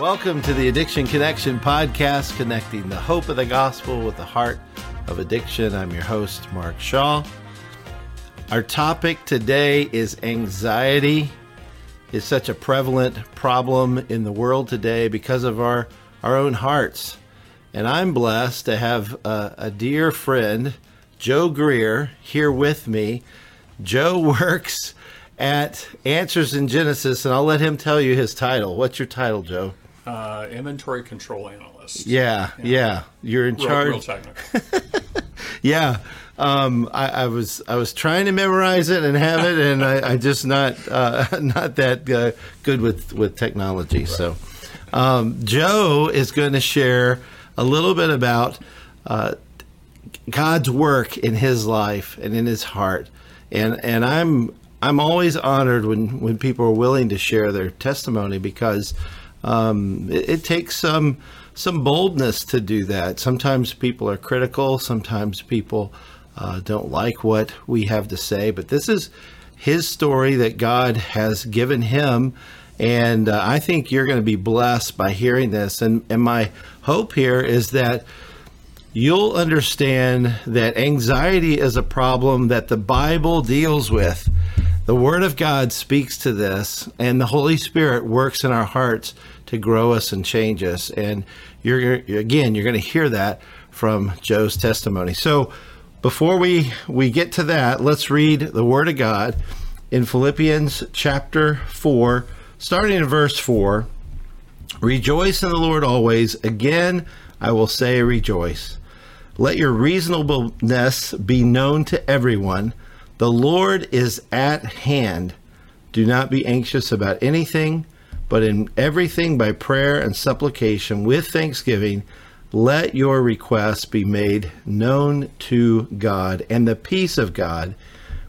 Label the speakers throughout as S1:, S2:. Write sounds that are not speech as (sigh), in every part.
S1: Welcome to the Addiction Connection podcast, connecting the hope of the gospel with the heart of addiction. I'm your host, Mark Shaw. Our topic today is anxiety. It's such a prevalent problem in the world today because of our, our own hearts. And I'm blessed to have a, a dear friend, Joe Greer, here with me. Joe (laughs) works at Answers in Genesis, and I'll let him tell you his title. What's your title, Joe?
S2: Uh, inventory control analyst.
S1: Yeah, yeah. yeah. You're in
S2: real,
S1: charge.
S2: Real technical. (laughs)
S1: yeah. Um, I, I, was I was trying to memorize it and have it, and I, I just not uh, (laughs) not that uh, good with with technology. Right. So, um, Joe is going to share a little bit about uh, God's work in his life and in his heart, and and I'm I'm always honored when when people are willing to share their testimony because um, it, it, takes some some boldness to do that. Sometimes people are critical. Sometimes people uh, don't like what we have to say. But this is his story that God has given him, and uh, I think you're going to be blessed by hearing this. And and my hope here is that you'll understand that anxiety is a problem that the Bible deals with. The Word of God speaks to this, and the Holy Spirit works in our hearts to grow us and change us. And you're again, you're going to hear that from Joe's testimony. So before we we get to that, let's read the Word of God in Philippians chapter four, starting in verse four. Rejoice in the Lord always. Again, I will say rejoice. Let your reasonableness be known to everyone. The Lord is at hand. Do not be anxious about anything but in everything by prayer and supplication with thanksgiving, let your requests be made known to God, and the peace of God,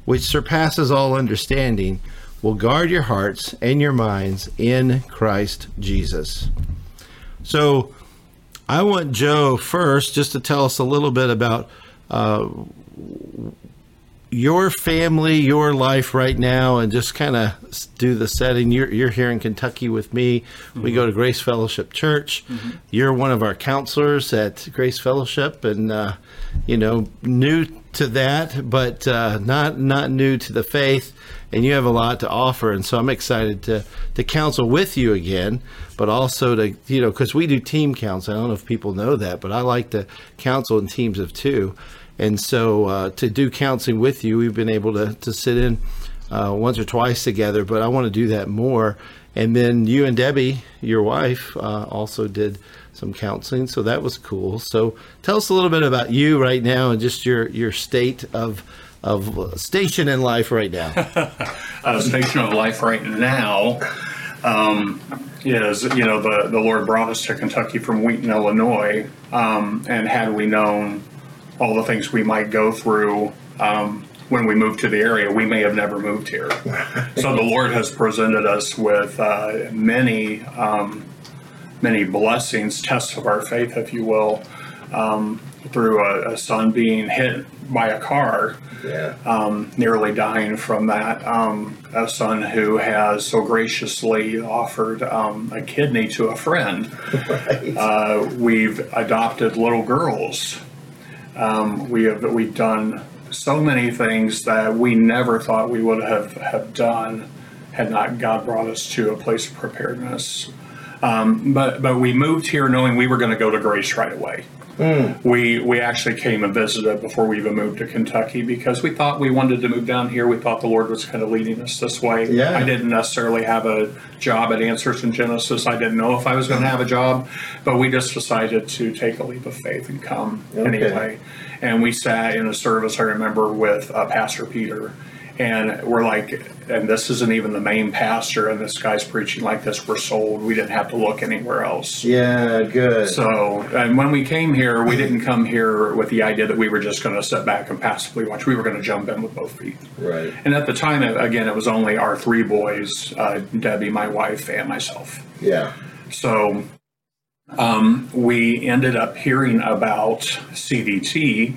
S1: which surpasses all understanding, will guard your hearts and your minds in Christ Jesus. So, I want Joe first just to tell us a little bit about uh, your family, your life right now, and just kind of do the setting. You're, you're here in Kentucky with me. Mm-hmm. We go to Grace Fellowship Church. Mm-hmm. You're one of our counselors at Grace Fellowship, and uh, you know, new to that, but uh, not not new to the faith. And you have a lot to offer, and so I'm excited to to counsel with you again, but also to you know, because we do team counseling. I don't know if people know that, but I like to counsel in teams of two and so uh, to do counseling with you, we've been able to, to sit in uh, once or twice together, but I want to do that more. And then you and Debbie, your wife, uh, also did some counseling, so that was cool. So tell us a little bit about you right now and just your your state of of station in life right now. (laughs)
S2: uh, station of life right now um, is you know the the Lord brought us to Kentucky from Wheaton, Illinois, um, and had we known all the things we might go through um, when we move to the area, we may have never moved here. (laughs) so the Lord has presented us with uh, many, um, many blessings, tests of our faith, if you will, um, through a, a, son being hit by a car, yeah. Um, nearly dying from that. Um, a son who has so graciously offered um, a kidney to a friend. (laughs) Right. Uh, we've adopted little girls um, we have we've done so many things that we never thought we would have, have done had not God brought us to a place of preparedness. Um, but but we moved here knowing we were going to go to Grace right away. Mm. We we actually came and visited before we even moved to Kentucky because we thought we wanted to move down here. We thought the Lord was kind of leading us this way. Yeah. I didn't necessarily have a job at Answers in Genesis. I didn't know if I was going to have a job, but we just decided to take a leap of faith and come okay. anyway. And we sat in a service I remember with uh, Pastor Peter and we're like, and this isn't even the main pastor, and this guy's preaching like this. We're sold. We didn't have to look anywhere else.
S1: Yeah, good.
S2: So, and when we came here, we didn't come here with the idea that we were just going to sit back and passively watch. We were going to jump in with both feet.
S1: Right.
S2: And at the time, again, it was only our three boys: uh, Debbie, my wife, and myself.
S1: Yeah.
S2: So. Um, we ended up hearing about CDT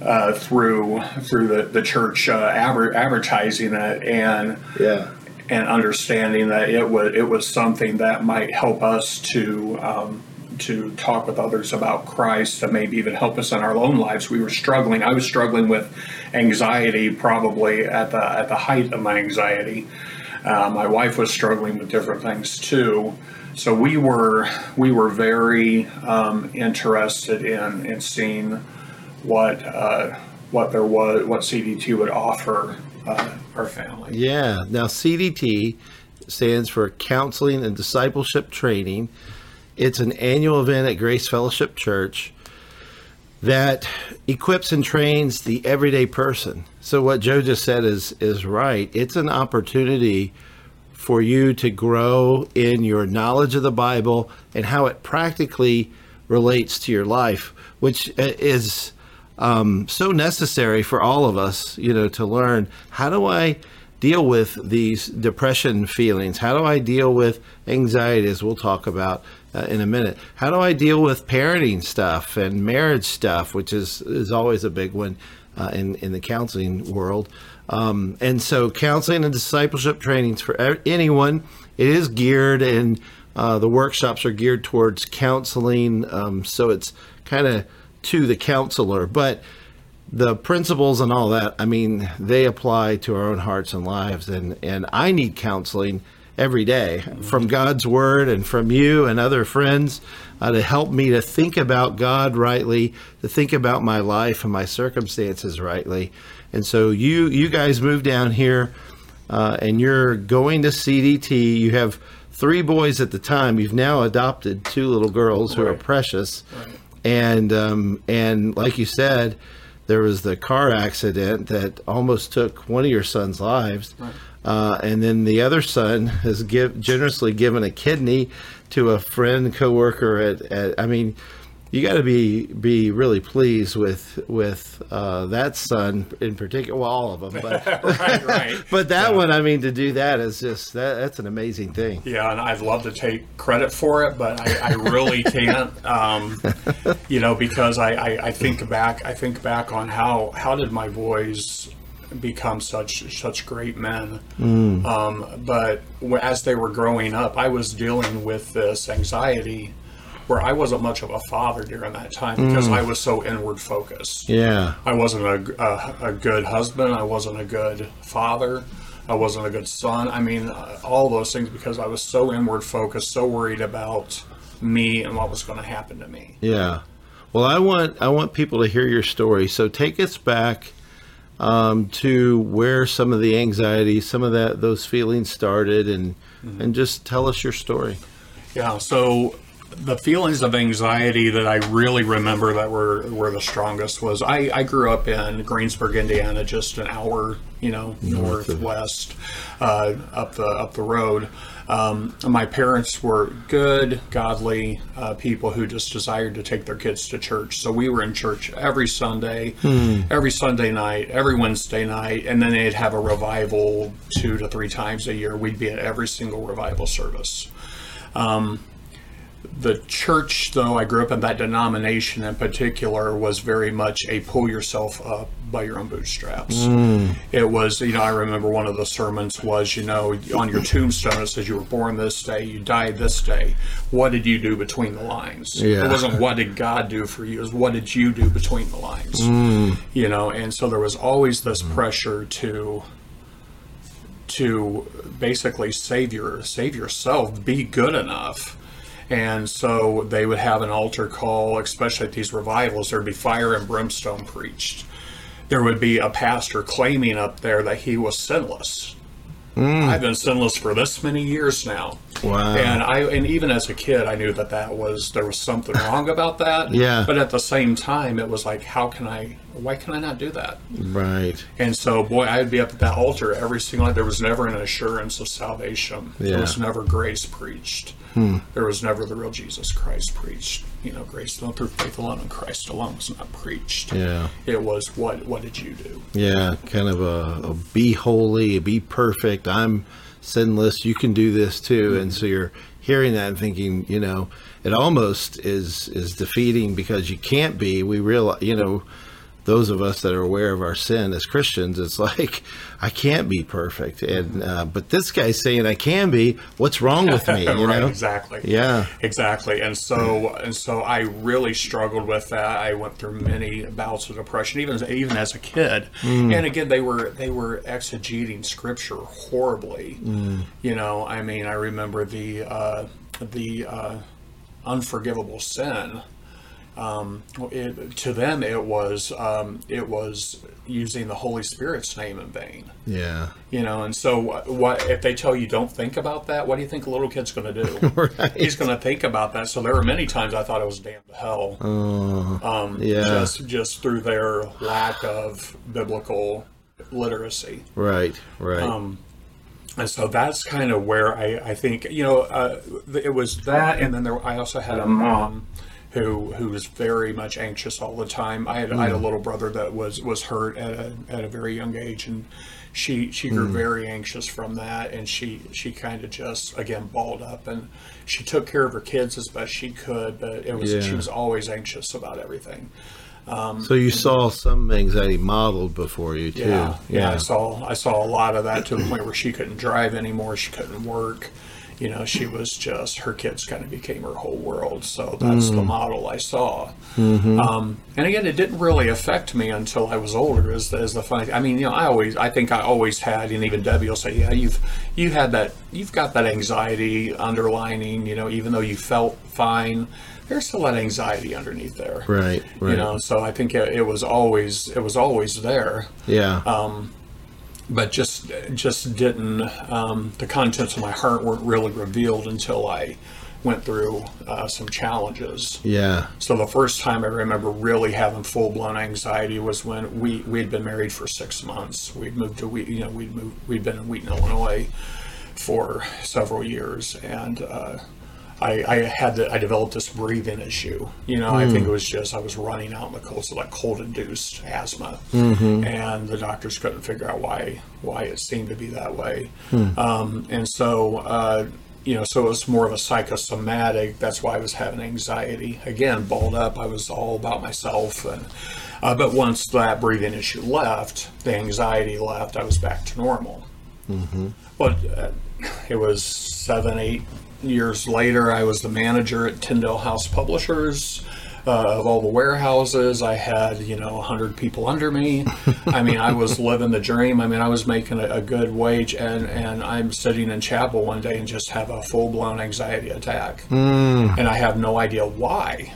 S2: uh, through through the the church uh, adver- advertising it, and
S1: yeah,
S2: and understanding that it was it was something that might help us to um, to talk with others about Christ and maybe even help us in our own lives. We were struggling. I was struggling with anxiety probably at the at the height of my anxiety. Uh, my wife was struggling with different things too. So we were we were very um, interested in in seeing what uh, what there was what CDT would offer uh, our family.
S1: Yeah. Now, CDT stands for Counseling and Discipleship Training. It's an annual event at Grace Fellowship Church that equips and trains the everyday person. So what Joe just said is is right. It's an opportunity for you to grow in your knowledge of the Bible and how it practically relates to your life, which uh, is um, so necessary for all of us, you know, to learn how do I deal with these depression feelings? How do I deal with anxiety, as we'll talk about uh, in a minute? How do I deal with parenting stuff and marriage stuff, which is is always a big one uh, in in the counseling world? Um, and so, counseling and discipleship trainings for anyone. It is geared and uh, the workshops are geared towards counseling. Um, so it's kind of to the counselor, but the principles and all that, I mean, they apply to our own hearts and lives. And, and I need counseling every day from God's word and from you and other friends uh, to help me to think about God rightly, to think about my life and my circumstances rightly. And so you, you guys move down here uh, and you're going to CDT. You have three boys at the time. You've now adopted two little girls who are precious. Right and um, and like you said, there was the car accident that almost took one of your son's lives, right. uh, and then the other son has give, generously given a kidney to a friend coworker at, at I mean you got to be be really pleased with with uh, that son in particular. Well, all of them, but (laughs) right, right. (laughs) but that yeah. one, I mean, to do that is just that, that's an amazing thing.
S2: Yeah, and I'd love to take credit for it, but I, I really can't. Um, (laughs) you know, because I, I, I think back, I think back on how how did my boys become such such great men. Mm. Um, but as they were growing up, I was dealing with this anxiety where I wasn't much of a father during that time because mm. I was so inward focused.
S1: Yeah.
S2: I wasn't a, a, a, good husband. I wasn't a good father. I wasn't a good son. I mean, uh, all those things because I was so inward focused, so worried about me and what was going to happen to me.
S1: Yeah. Well, I want I want people to hear your story. So take us back um, to where some of the anxiety, some of that those feelings started, and mm-hmm. and just tell us your story.
S2: Yeah. So the feelings of anxiety that I really remember that were were the strongest was I, I grew up in Greensburg, Indiana, just an hour, you know, North northwest, uh, up the up the road. Um, my parents were good, godly uh, people who just desired to take their kids to church. So we were in church every Sunday, hmm. every Sunday night, every Wednesday night, and then they'd have a revival two to three times a year. We'd be at every single revival service. Um, the church, though I grew up in that denomination in particular, was very much a pull yourself up by your own bootstraps. Mm. It was, you know, I remember one of the sermons was, you know, on your tombstone it says you were born this day, you died this day. What did you do between the lines? Yeah. It wasn't what did God do for you, it was what did you do between the lines. Mm. You know, and so there was always this pressure to to basically save your save yourself, be good enough and so they would have an altar call, especially at these revivals. There'd be fire and brimstone preached. There would be a pastor claiming up there that he was sinless. Mm. I've been sinless for this many years now. Wow. And I and even as a kid I knew that that was there was something wrong about that. (laughs)
S1: yeah.
S2: But at the same time it was like how can I why can I not do that?
S1: Right.
S2: And so boy I'd be up at that altar every single night. There was never an assurance of salvation. Yeah. There was never grace preached. Hmm. There was never the real Jesus Christ preached. You know, grace alone through faith alone and Christ alone was not preached.
S1: Yeah.
S2: It was what what did you do?
S1: Yeah, kind of a, a be holy, be perfect. I'm sinless. You can do this too. Mm-hmm. And so you're hearing that and thinking, you know, it almost is is defeating because you can't be. We realize, you know, those of us that are aware of our sin as Christians, it's like (laughs) I can't be perfect, and uh, but this guy's saying I can be. What's wrong with me? (laughs) You
S2: right,
S1: know?
S2: exactly.
S1: Yeah.
S2: exactly. And so, and so, I really struggled with that. I went through many bouts of depression, even as, even as a kid. And again, they were they were exegeting scripture horribly. You know, I mean, I remember the uh, the uh, unforgivable sin. Um, it, to them, it was um, it was using the Holy Spirit's name in vain.
S1: Yeah.
S2: You know, and so what, what if they tell you don't think about that? What do you think a little kid's going to do? (laughs)
S1: Right.
S2: He's going to think about that. So there were many times I thought it was damned to hell, um,
S1: yeah.
S2: just just through their lack of biblical literacy.
S1: Right. Right.
S2: Um, and so that's kind of where I, I think you know uh, it was that, and then there I also had a mom who who was very much anxious all the time. I had, I had a mm. little brother that was was hurt at a at a very young age, and she she grew mm. very anxious from that, and she she kind of just again balled up, and she took care of her kids as best she could, but it was
S1: Yeah.
S2: she was always anxious about everything.
S1: Um, so you saw some anxiety modeled before you too.
S2: Yeah, yeah, I saw I saw a lot of that to the point where she couldn't drive anymore. She couldn't work. You know, she was just her kids kind of became her whole world. So that's the mm. model I saw. Mm-hmm. Um, and again, it didn't really affect me until I was older. As as the funny, I mean, you know, I always I think I always had, and even Debbie will say, yeah, you've you had that, you've got that anxiety underlining. You know, even though you felt fine, there's still that anxiety underneath there.
S1: Right. Right.
S2: You know, so I think it, it was always it was always there
S1: yeah.
S2: Um, but just just didn't um, the contents of my heart weren't really revealed until I went through uh, some challenges.
S1: yeah.
S2: So the first time I remember really having full blown anxiety was when we we had been married for six months. We'd moved to we you know we'd moved we'd been in Wheaton, Illinois, for several years, and uh, I, I had to, I developed this breathing issue. You know, I think it was just I was running out in the cold, so like cold induced asthma, and the doctors couldn't figure out why why it seemed to be that way. Um, and so. Uh, you know, so it was more of a psychosomatic. That's why I was having anxiety. Again, balled up. I was all about myself, and uh, but once that breathing issue left, the anxiety left. I was back to normal. But uh, it was seven, eight years later. I was the manager at Tyndale House Publishers. Uh, of all the warehouses, I had you know 100 people under me. (laughs) I mean, I was living the dream. I mean, I was making a, a good wage, and and I'm sitting in chapel one day and just have a full blown anxiety attack, and I have no idea why.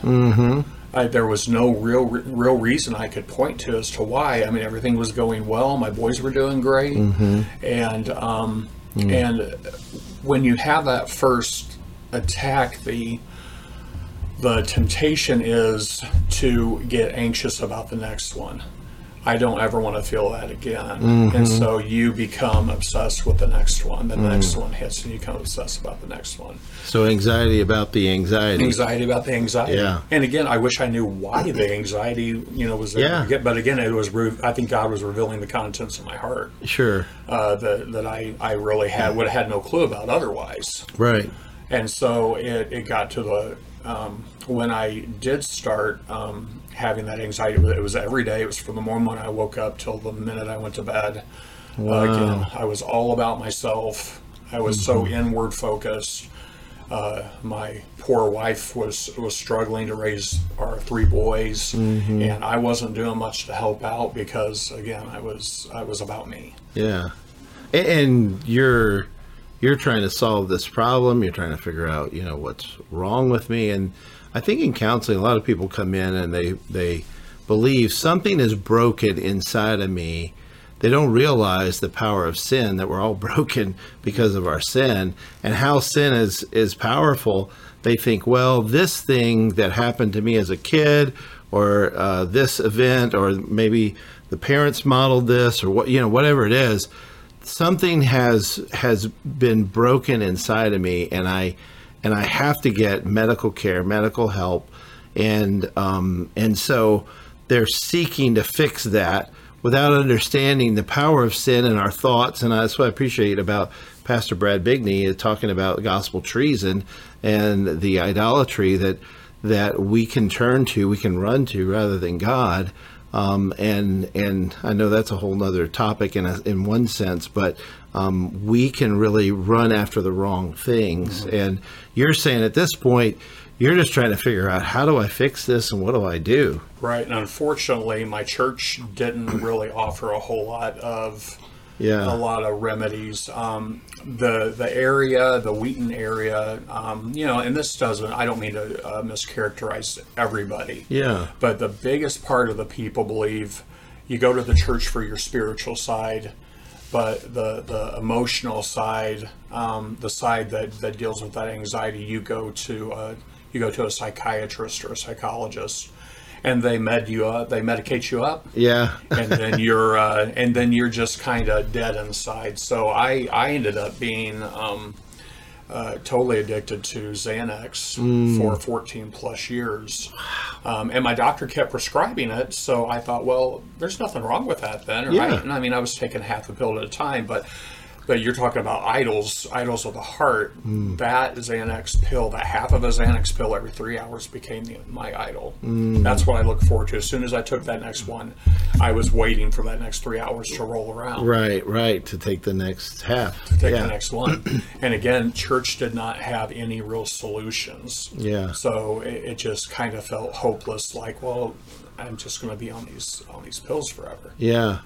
S2: I, there was no real real reason I could point to as to why. I mean, everything was going well. My boys were doing great, and um, and when you have that first attack, the the temptation is to get anxious about the next one. I don't ever want to feel that again. And so you become obsessed with the next one. The next one hits, and you become obsessed about the next one
S1: So anxiety about the anxiety.
S2: anxiety about the anxiety.
S1: Yeah.
S2: And again, I wish I knew why the anxiety, you know, was there.
S1: Yeah.
S2: But again, it was. re- I think God was revealing the contents of my heart
S1: Sure.
S2: uh, that that I I really had would have had no clue about otherwise.
S1: Right.
S2: And so it, it got to the um, when I did start um, having that anxiety. It was every day. It was from the moment I woke up till the minute I went to bed. Uh, again, I was all about myself. I was so inward focused. Uh, my poor wife was was struggling to raise our three boys, and I wasn't doing much to help out because again, I was I was about me.
S1: Yeah. And you're you're trying to solve this problem. You're trying to figure out, you know, what's wrong with me. And I think in counseling, a lot of people come in and they they believe something is broken inside of me. They don't realize the power of sin that we're all (laughs) broken because of our sin and how sin is is powerful. They think, well, this thing that happened to me as a kid, or uh, this event, or maybe the parents modeled this, or what you know, whatever it is something has has been broken inside of me and i and i have to get medical care medical help and um and so they're seeking to fix that without understanding the power of sin in our thoughts and that's what i appreciate about pastor brad bigney uh, talking about gospel treason and the idolatry that that we can turn to we can run to rather than god Um, and and I know that's a whole nother topic in a, in one sense, but um, we can really run after the wrong things. And you're saying at this point, you're just trying to figure out how do I fix this and what do I do?
S2: Right, and unfortunately, my church didn't really offer a whole lot of
S1: Yeah.
S2: a lot of remedies. Um, the the area, the Wheaton area, um, you know, and this doesn't. I don't mean to uh, mischaracterize everybody.
S1: Yeah.
S2: But the biggest part of the people believe you go to the church for your spiritual side, but the the emotional side, um, the side that that deals with that anxiety, you go to uh, you go to a psychiatrist or a psychologist, and they med you up, they medicate you up
S1: Yeah. (laughs)
S2: and then you're uh, and then you're just kind of dead inside. So I I ended up being um, uh, totally addicted to Xanax for 14 plus years, um, and my doctor kept prescribing it. So I thought, well, there's nothing wrong with that then, right?
S1: Yeah.
S2: And I mean, I was taking half a pill at a time, but. But you're talking about idols, idols of the heart. Mm. That Xanax pill, that half of a Xanax pill every three hours became the, my idol. Mm. That's what I look forward to. As soon as I took that next one, I was waiting for that next three hours to roll around.
S1: Right. Right. To take the next half.
S2: To take
S1: yeah.
S2: the next one. (clears throat) and again, church did not have any real solutions.
S1: Yeah.
S2: So it, it just kind of felt hopeless. Like, well, I'm just going to be on these on these pills forever.
S1: Yeah.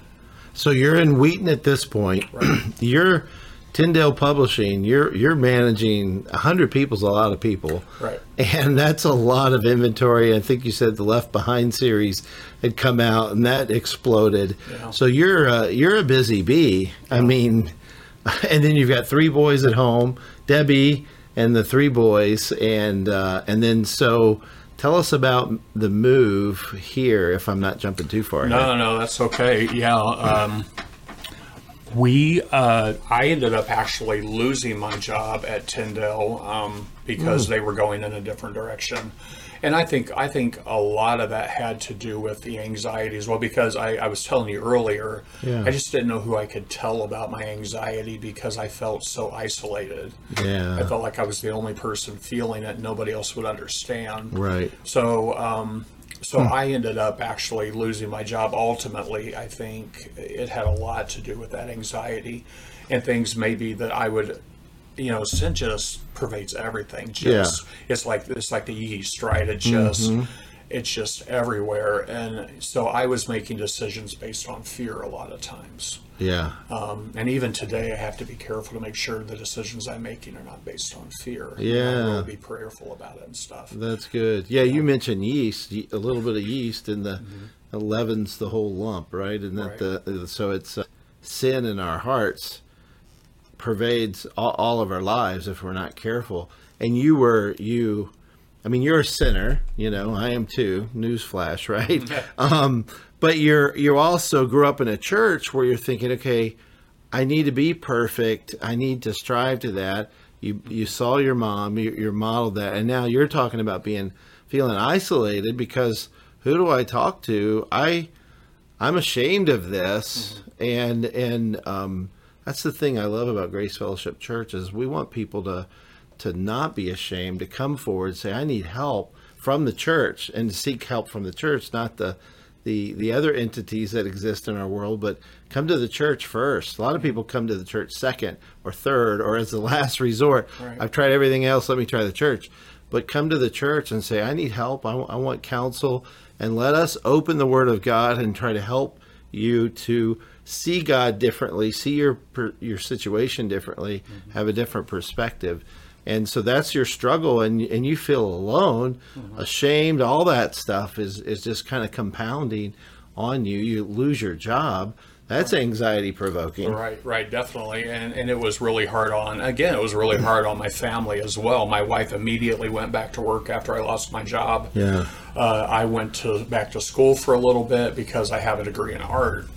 S1: So you're in Wheaton at this point. (clears throat) you're Tyndale Publishing. You're you're managing hundred people's a lot of people.
S2: Right.
S1: And that's a lot of inventory. I think you said the Left Behind series had come out and that exploded.
S2: Yeah.
S1: So you're uh, you're a busy bee. I mean, (laughs) and then you've got three boys at home, Debbie and the three boys, and uh, and then so tell us about the move here. If I'm not jumping too far. ahead.
S2: No, no, that's okay. Yeah. Um, we, uh, I ended up actually losing my job at Tyndale um, because they were going in a different direction. And I think I think a lot of that had to do with the anxiety as well. Because I, I was telling you earlier,
S1: Yeah.
S2: I just didn't know who I could tell about my anxiety because I felt so isolated.
S1: Yeah.
S2: I felt like I was the only person feeling it; nobody else would understand.
S1: Right.
S2: So, um, so I ended up actually losing my job. Ultimately, I think it had a lot to do with that anxiety and things maybe that I would, you know, sin just pervades everything. Just it's like it's like the yeast, right? It just it's just everywhere, and so I was making decisions based on fear a lot of times.
S1: Yeah.
S2: Um, and even today, I have to be careful to make sure the decisions I'm making are not based on fear.
S1: Yeah.
S2: I really be prayerful about it and stuff.
S1: That's good. Yeah, you mentioned yeast, a little bit of yeast in the leavens the whole lump, right? And that
S2: Right.
S1: the so it's uh, sin in our hearts pervades all, all of our lives if we're not careful. And you were you, I mean, you're a sinner. You know, I am too. Newsflash, (laughs) right? (laughs) um, but you're you also grew up in a church where you're thinking, okay, I need to be perfect. I need to strive to that. You you saw your mom, you, you modeled that, and now you're talking about being feeling isolated because who do I talk to? I I'm ashamed of this, and and um, that's the thing I love about Grace Fellowship Church is we want people to to not be ashamed to come forward and say I need help from the church and to seek help from the church, not the the the other entities that exist in our world, but come to the church first. A lot of people come to the church second or third or as the (laughs) last resort.
S2: Right.
S1: I've tried everything else. Let me try the church. But come to the church and say, I need help. I wa- I want counsel. And let us open the Word of God and try to help you to see God differently, see your your situation differently, have a different perspective. And so that's your struggle, and and you feel alone, ashamed. All that stuff is is just kind of compounding on you. You lose your job. That's anxiety provoking.
S2: Right, right, definitely. And and it was really hard on again, it was really hard on my family as well. My wife immediately went back to work after I lost my job.
S1: Yeah.
S2: Uh, I went to back to school for a little bit because I have a degree in art.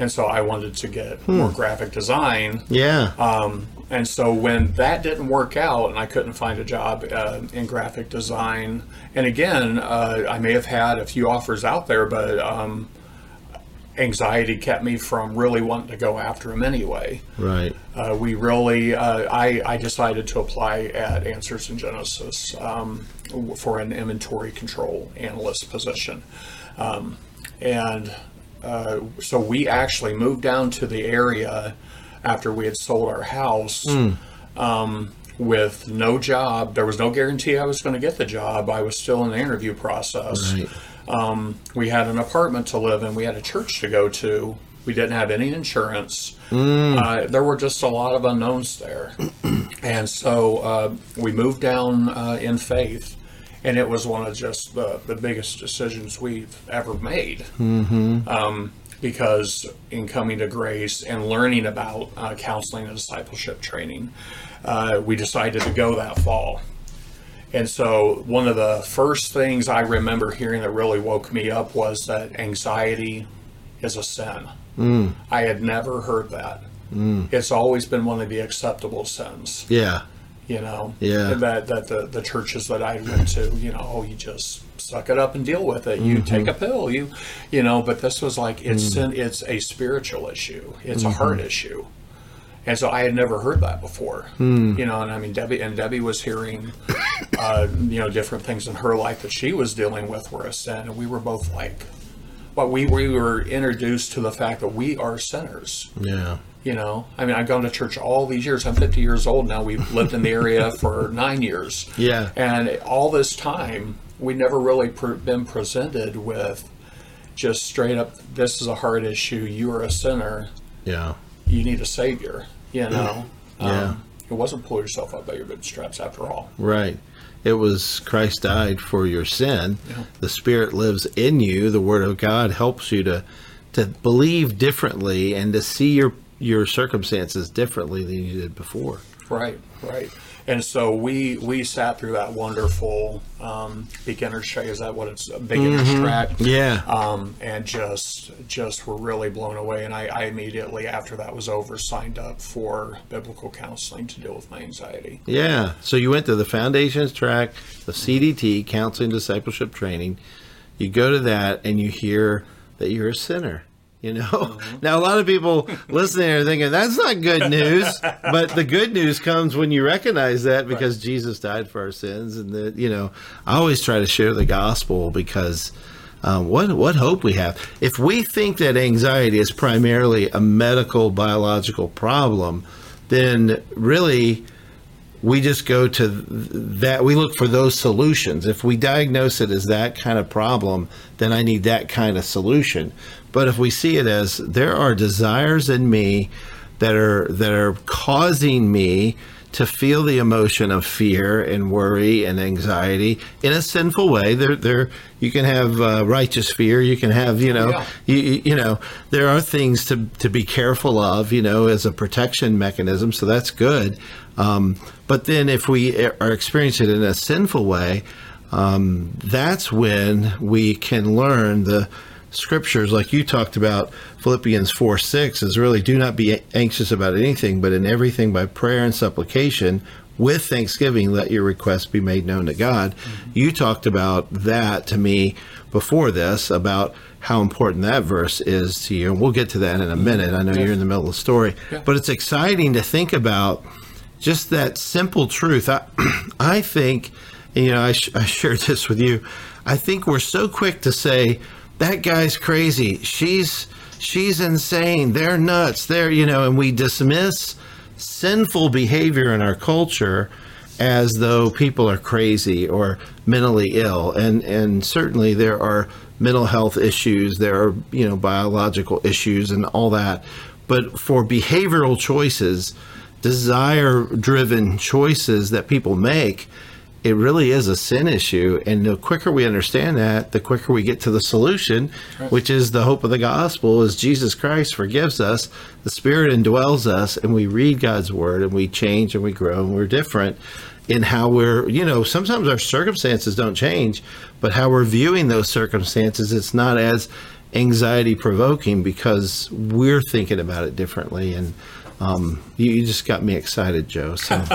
S2: And so I wanted to get more graphic design.
S1: Yeah.
S2: Um, and so when that didn't work out and I couldn't find a job uh, in graphic design, and again, uh, I may have had a few offers out there, but um, anxiety kept me from really wanting to go after them anyway.
S1: right.
S2: Uh, we really, uh, I, I decided to apply at Answers in Genesis um, for an inventory control analyst position. Um, and uh, so we actually moved down to the area after we had sold our house um, with no job. There was no guarantee I was going to get the job. I was still in the interview process.
S1: Right.
S2: Um, we had an apartment to live in. We had a church to go to. We didn't have any insurance. Uh, there were just a lot of unknowns there. (clears throat) and so uh, we moved down uh, in faith. And it was one of just the, the biggest decisions we've ever made. Um, because in coming to grace and learning about uh, counseling and discipleship training, uh, we decided to go that fall. And so, one of the first things I remember hearing that really woke me up was that anxiety is a sin. I had never heard that. It's always been one of the acceptable sins,
S1: Yeah.
S2: You know.
S1: Yeah.
S2: That that the, the churches that I went to, you know, oh, you just suck it up and deal with it. You take a mm-hmm. pill, you, you know. But this was like it's mm. sin, it's a spiritual issue. It's a heart mm-hmm. issue. And so I had never heard that before, mm. you know. And I mean, Debbie and Debbie was hearing, uh, you know, different things in her life that she was dealing with were a sin, and we were both like, but we we were introduced to the fact that we are sinners.
S1: Yeah.
S2: You know, I mean, I've gone to church all these years. I'm 50 years old now. We've lived in the area (laughs) for nine years.
S1: Yeah.
S2: And all this time, we never really pre- been presented with just straight up, this is a heart issue. You are a sinner.
S1: Yeah.
S2: You need a savior. You know,
S1: Yeah.
S2: Um, it wasn't pull yourself up by your bootstraps after all.
S1: Right. It was Christ died for your sin.
S2: Yeah.
S1: The Spirit lives in you. The Word of God helps you to to believe differently and to see your your circumstances differently than you did before.
S2: Right, right. And so we we sat through that wonderful um, beginner's track. Is that what it's a beginner's track?
S1: Yeah.
S2: um, and just just were really blown away. And I, I immediately after that was over signed up for biblical counseling to deal with my anxiety.
S1: Yeah. So you went to the foundations track, the CDT, counseling discipleship training. You go to that and you hear that you're a sinner. You know, (laughs) now a lot of people listening are thinking that's not good news, but the good news comes when you recognize that because Jesus died for our sins, and that you know, I always try to share the gospel because um, what what hope we have. If we think that anxiety is primarily a medical biological problem, then really we just go to that we look for those solutions. If we diagnose it as that kind of problem then i need that kind of solution but if we see it as there are desires in me that are that are causing me to feel the emotion of fear and worry and anxiety in a sinful way there there you can have uh, righteous fear you can have you know
S2: yeah.
S1: you, you know there are things to to be careful of you know as a protection mechanism so that's good um, but then if we are experiencing it in a sinful way um, that's when we can learn the scriptures like you talked about philippians 4 6 is really do not be anxious about anything but in everything by prayer and supplication with thanksgiving let your requests be made known to god. Mm-hmm. You talked about that to me before this about how important that verse is to you and we'll get to that in a mm-hmm. minute. I know you're in the middle of the story
S2: Yeah.
S1: but it's exciting to think about just that simple truth. I, (clears throat) I think you know I, sh- I shared this with you i think we're so quick to say that guy's crazy. She's she's insane. They're nuts. They're you know and we dismiss sinful behavior in our culture as though people are crazy or mentally ill. And and certainly there are mental health issues there are you know biological issues and all that. But for behavioral choices desire driven choices that people make it really is a sin issue and the quicker we understand that the quicker we get to the solution which is the hope of the gospel is jesus christ forgives us the spirit indwells us and we read god's word and we change and we grow and we're different in how we're you know sometimes our circumstances don't change but how we're viewing those circumstances it's not as anxiety provoking because we're thinking about it differently and um, you, you just got me excited joe so (laughs)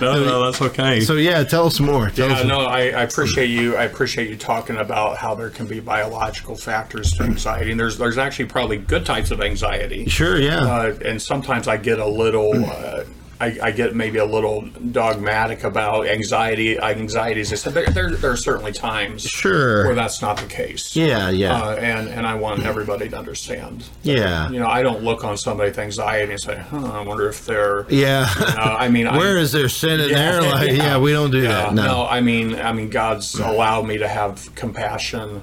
S2: No, no, that's okay.
S1: so yeah tell us more tell
S2: yeah,
S1: us
S2: no, I, I appreciate you. I appreciate you talking about how there can be biological factors to anxiety, and there's there's actually probably good types of anxiety.
S1: sure yeah
S2: Uh, and sometimes I get a little uh, I, I get maybe a little dogmatic about anxiety, anxieties. I said there, there, there are certainly times
S1: Sure.
S2: where that's not the case.
S1: Yeah, yeah.
S2: Uh, and and I want everybody to understand.
S1: Yeah.
S2: You know, I don't look on somebody with anxiety and say, huh, I wonder if they're.
S1: yeah.
S2: Uh, I mean, (laughs)
S1: Where
S2: I,
S1: is there sin in there? Like, (laughs) yeah. we don't do
S2: yeah,
S1: that. No.
S2: I mean, I mean, God's allowed me to have compassion,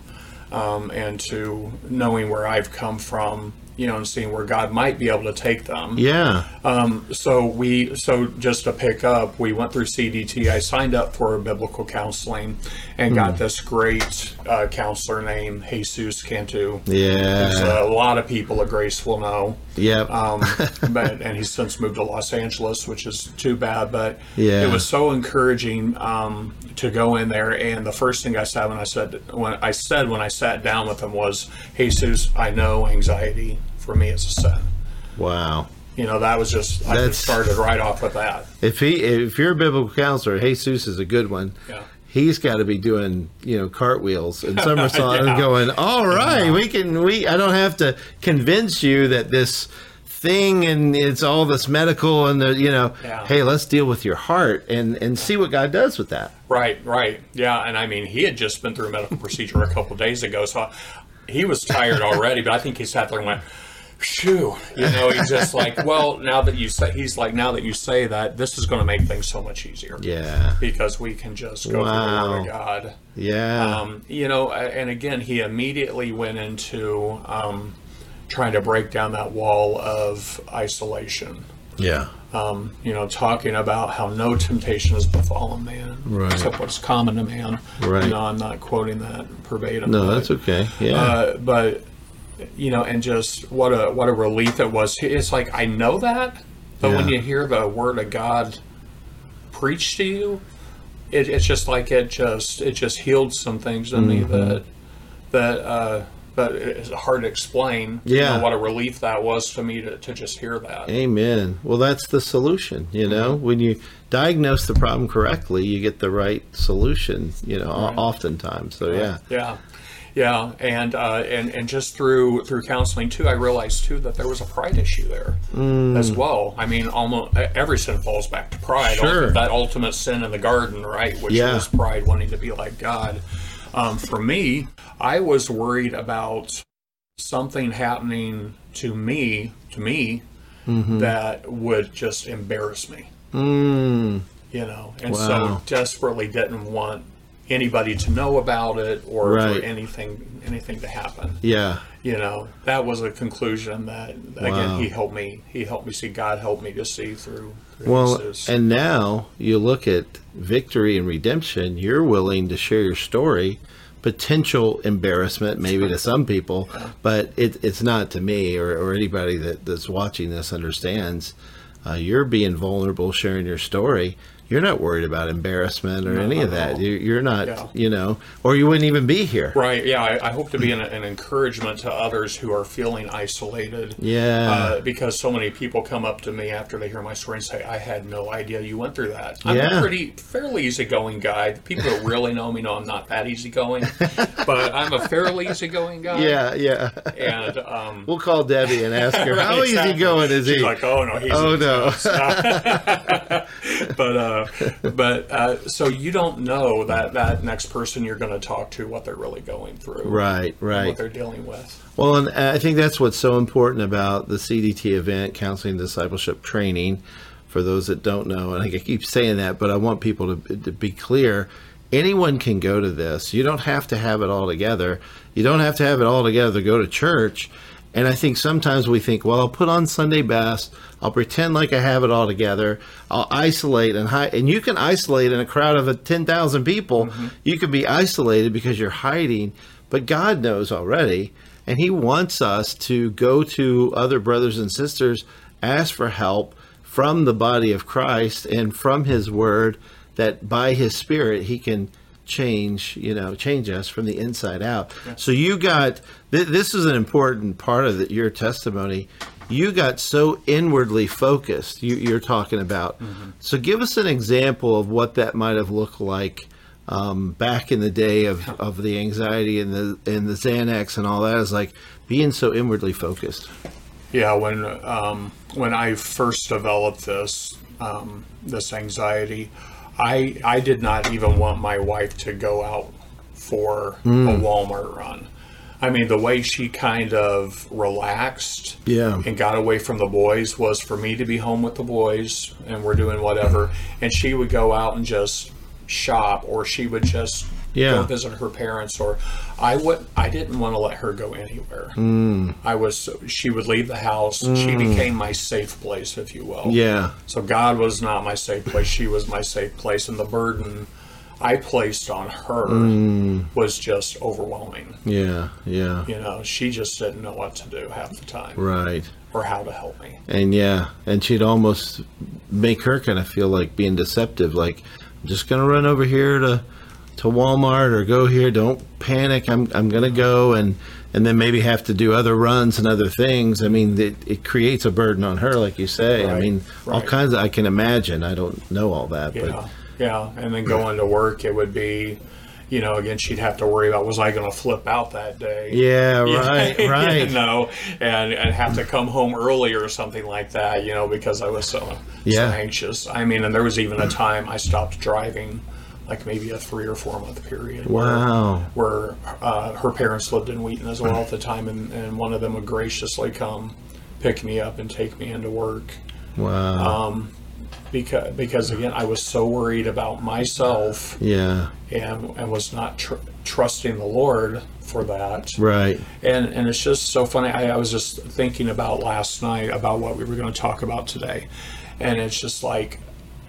S2: um, and to knowing where I've come from, you know, and seeing where God might be able to take them.
S1: Yeah.
S2: Um, so we, so just to pick up, we went through CDT. I signed up for biblical counseling, and
S1: Hmm.
S2: got this great uh, counselor named Jesus Cantu.
S1: Yeah.
S2: a lot of people at Grace will know.
S1: Yep.
S2: Um, (laughs) but and he's since moved to Los Angeles, which is too bad. But
S1: Yeah.
S2: it was so encouraging um, to go in there. And the first thing I said when I said when I said when I sat down with him was, "Jesus, I know anxiety for me is a sin."
S1: wow.
S2: You know, that was just I
S1: That's-
S2: just started right off with that.
S1: If he, if you're a biblical counselor, Jesus is a good one.
S2: Yeah.
S1: He's got to be doing, you know, cartwheels (laughs) and somersaults and going, all right, we can, we, I don't have to convince you that this thing and it's all this medical and the, you know,
S2: Yeah.
S1: hey, let's deal with your heart and, and see what God does with that.
S2: Right, right, yeah. And I mean, he had just been through a medical procedure a couple days ago, so he was tired already. But I think he sat there and went, "Phew," you know. He's just like, "Well, now that you say," he's like, "Now that you say that, this is going to make things so much easier."
S1: Yeah.
S2: Because we can just go through the Word of
S1: Wow.
S2: God.
S1: Yeah.
S2: Um, you know, and again, he immediately went into um, trying to break down that wall of isolation
S1: yeah.
S2: um, you know, talking about how no temptation has befallen man,
S1: Right.
S2: except what's common to man.
S1: Right.
S2: You know, I'm not quoting that verbatim.
S1: No,
S2: but,
S1: that's okay. Yeah.
S2: Uh, but you know, and just what a what a relief it was. It's like I know that, but when you hear the word of God preached to you, it, it's just like it just it just healed some things in me
S1: Mm-hmm.
S2: that that. uh but it's hard to explain. you
S1: Yeah.
S2: know, what a relief that was to me to, to just hear that.
S1: Amen. Well, that's the solution. You know, when you diagnose the problem correctly, you get the right solution. You know, o- oftentimes. So yeah.
S2: Yeah, yeah, and uh, and and just through through counseling too, I realized too that there was a pride issue there as well. I mean, almost every sin falls back to pride.
S1: Sure.
S2: that ultimate sin in the garden, right? Which
S1: Yeah.
S2: was pride, wanting to be like God. Um, for me, I was worried about something happening to me, to me, that would just embarrass me
S1: Mm,
S2: you know, and
S1: Wow.
S2: so desperately didn't want anybody to know about it or
S1: Right.
S2: for anything anything to happen.
S1: yeah.
S2: You know, that was a conclusion that
S1: Wow.
S2: again he helped me. He helped me see. God helped me to see through. through
S1: Well,
S2: Jesus.
S1: and now you look at victory and redemption. You're willing to share your story. Potential embarrassment, maybe to some people, (laughs) but it, it's not to me or, or anybody that, that's watching this understands. Uh, you're being vulnerable, sharing your story. You're not worried about embarrassment or any of that. You, you're not,
S2: Yeah.
S1: you know, or you wouldn't even be here.
S2: Right. Yeah. I, I hope to be an, an encouragement to others who are feeling isolated.
S1: Yeah.
S2: Uh, because so many people come up to me after they hear my story and say, "I had no idea you went through that." I'm
S1: Yeah.
S2: a pretty fairly easygoing guy. The people that really know me know I'm not that easygoing, but I'm a fairly easygoing guy.
S1: Yeah, yeah.
S2: And um,
S1: We'll call Debbie and ask her (laughs) how
S2: Right,
S1: easy
S2: exactly.
S1: going is
S2: She's
S1: he?
S2: like, "Oh no, he's
S1: oh no. (laughs)
S2: but uh, (laughs) but uh, so you don't know that that next person you're going to talk to what they're really going through,
S1: right, right.
S2: What they're dealing with.
S1: Well, and I think that's what's so important about the CDT event, Counseling Discipleship Training. For those that don't know, and I keep saying that, but I want people to, to be clear. Anyone can go to this. You don't have to have it all together. You don't have to have it all together to go to church. And I think sometimes we think, well, I'll put on Sunday best. I'll pretend like I have it all together. I'll isolate and hide. And you can isolate in a crowd of 10,000 people. Mm-hmm. You can be isolated because you're hiding. But God knows already. And He wants us to go to other brothers and sisters, ask for help from the body of Christ and from His Word, that by His Spirit He can change, you know, change us from the inside out. So you got th- this is an important part of the, your testimony. You got so inwardly focused. You, you're talking about. So give us an example of what that might have looked like um, back in the day of, of the anxiety and the and the Xanax and all that. Is like being so inwardly focused.
S2: Yeah, when um, when I first developed this, um, this anxiety. I I did not even want my wife to go out for a hmm. Walmart run. I mean, the way she kind of relaxed
S1: Yeah.
S2: and got away from the boys was for me to be home with the boys and we're doing whatever. And she would go out and just shop or she would just
S1: Yeah.
S2: go visit her parents or I would I didn't want to let her go anywhere. Hmm. I was she would leave the house. She hmm. became my safe place, if you will.
S1: Yeah.
S2: So God was not my safe place. She was my safe place, and the burden I placed on her hmm. was just overwhelming.
S1: Yeah. Yeah.
S2: You know, she just didn't know what to do half the time
S1: Right.
S2: or how to help me.
S1: And yeah, and she'd almost make her kind of feel like being deceptive. Like, I'm just gonna run over here to to Walmart or go here. Don't panic. I'm I'm gonna go and and then maybe have to do other runs and other things. I mean, it, it creates a burden on her, like you say. I
S2: Right,
S1: mean, all
S2: right.
S1: kinds. Of, I can imagine. I don't know all that,
S2: Yeah,
S1: but
S2: yeah. And then going to work, it would be, you know, again, she'd have to worry about was I going to flip out that day?
S1: yeah, (laughs) right, (laughs) right.
S2: you know, and, and have to come home early or something like that, you know, because I was so,
S1: Yeah.
S2: so anxious. I mean, and there was even a time I stopped driving, like maybe a three or four month period. where-
S1: Wow.
S2: Where, uh, her parents lived in Wheaton as well at the time, and, and one of them would graciously come pick me up and take me into work
S1: Wow.
S2: Um, because because again I was so worried about myself
S1: yeah.
S2: and and was not tr- trusting the Lord for that.
S1: Right.
S2: And and it's just so funny. I, I was just thinking about last night about what we were going to talk about today, and it's just like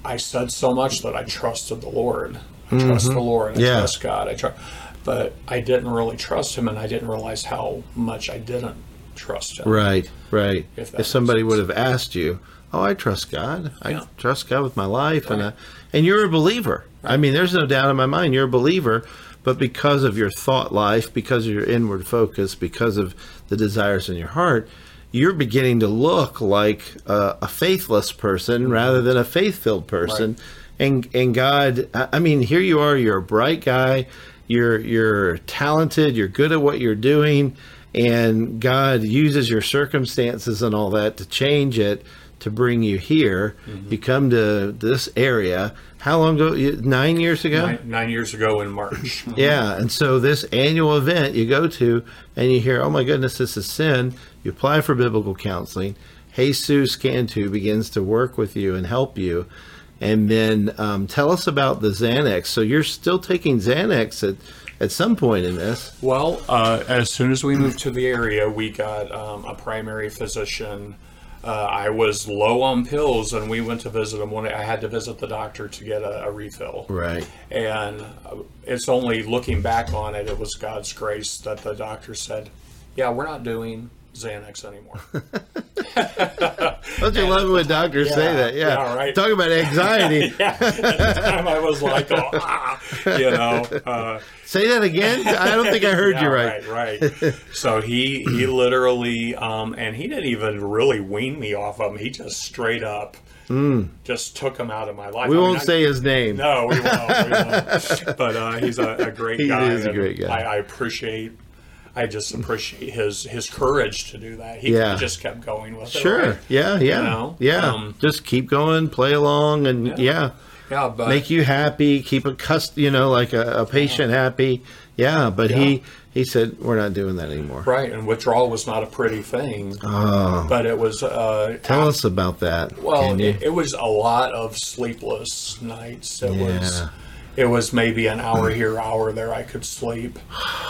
S2: I said so much that I trusted the Lord. I trust the Lord. I
S1: Mm-hmm. Yeah.
S2: trust God. I trust, but I didn't really trust Him, and I didn't realize how much I didn't trust Him.
S1: Right, right.
S2: If
S1: If, somebody
S2: sense.
S1: would have asked you, "Oh, I trust God. I
S2: Yeah.
S1: trust God with my life," and I, and you're a believer. I mean, there's no doubt in my mind you're a believer. But because of your thought life, because of your inward focus, because of the desires in your heart, you're beginning to look like a, a faithless person mm-hmm. rather than a faith-filled person.
S2: Right.
S1: And and God, I I mean, here you are. You're a bright guy. You're you're talented. You're good at what you're doing and God uses your circumstances and all that to change it to bring you here.
S2: Mm-hmm.
S1: You come to this area. How long ago? Nine years ago.
S2: Nine, nine years ago in March. (laughs)
S1: Yeah, and so this annual event you go to, and you hear, "Oh my goodness, this is sin." You apply for biblical counseling. Jesus Cantu begins to work with you and help you, and then um, tell us about the Xanax. So you're still taking Xanax at at some point in this.
S2: Well, uh, as soon as we moved to the area, we got um, a primary physician. Uh, I was low on pills, and we went to visit him. When I had to visit the doctor to get a, a refill,
S1: Right.
S2: and uh, it's only looking back on it, it was God's grace that the doctor said, "Yeah, we're not doing Xanax anymore." (laughs) (laughs)
S1: Don't you love it when doctors say that? Yeah.
S2: yeah, right.
S1: Talk about anxiety. (laughs)
S2: yeah, at the time I was like, oh, ah, you know. Uh,
S1: Say that again. I don't think I heard
S2: Yeah,
S1: you right.
S2: Right, right. so he he (clears throat) literally, um, and he didn't even really wean me off of him. He just straight up Mm. just took him out of my life.
S1: We
S2: I mean,
S1: won't
S2: I-
S1: say his name.
S2: No, we won't. We won't. but uh, he's a, a great
S1: He
S2: guy.
S1: is a great guy.
S2: I, I appreciate. I just appreciate his his courage to do that. He
S1: Yeah.
S2: just kept going with it.
S1: Sure.
S2: right?
S1: Yeah. Yeah.
S2: know,
S1: yeah.
S2: um,
S1: Just keep going, play along, and yeah,
S2: Yeah, but
S1: make you happy. Keep a cust, you know, like a, a patient happy. Yeah. But he he said we're not doing that anymore.
S2: right, and withdrawal was not a pretty thing.
S1: Oh,
S2: but it was. Uh,
S1: tell us about that.
S2: Well, it, it was a lot of sleepless nights. It was
S1: Yeah.
S2: It was maybe an hour here, hour there. I could sleep,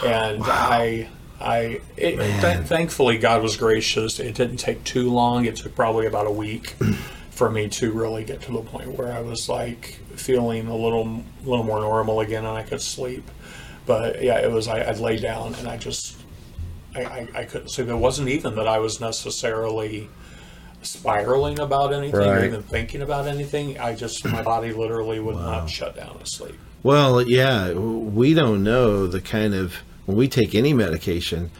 S2: and I I it, th- thankfully God was gracious. It didn't take too long. It took probably about a week (clears throat) for me to really get to the point where I was like feeling a little little more normal again, and I could sleep. But yeah, it was I, I'd lay down and I just I, I, I couldn't sleep. It wasn't even that I was necessarily spiraling about anything or even thinking about anything. I just my body literally would not shut down to sleep.
S1: Well, yeah, we don't know the kind of when we take any medication,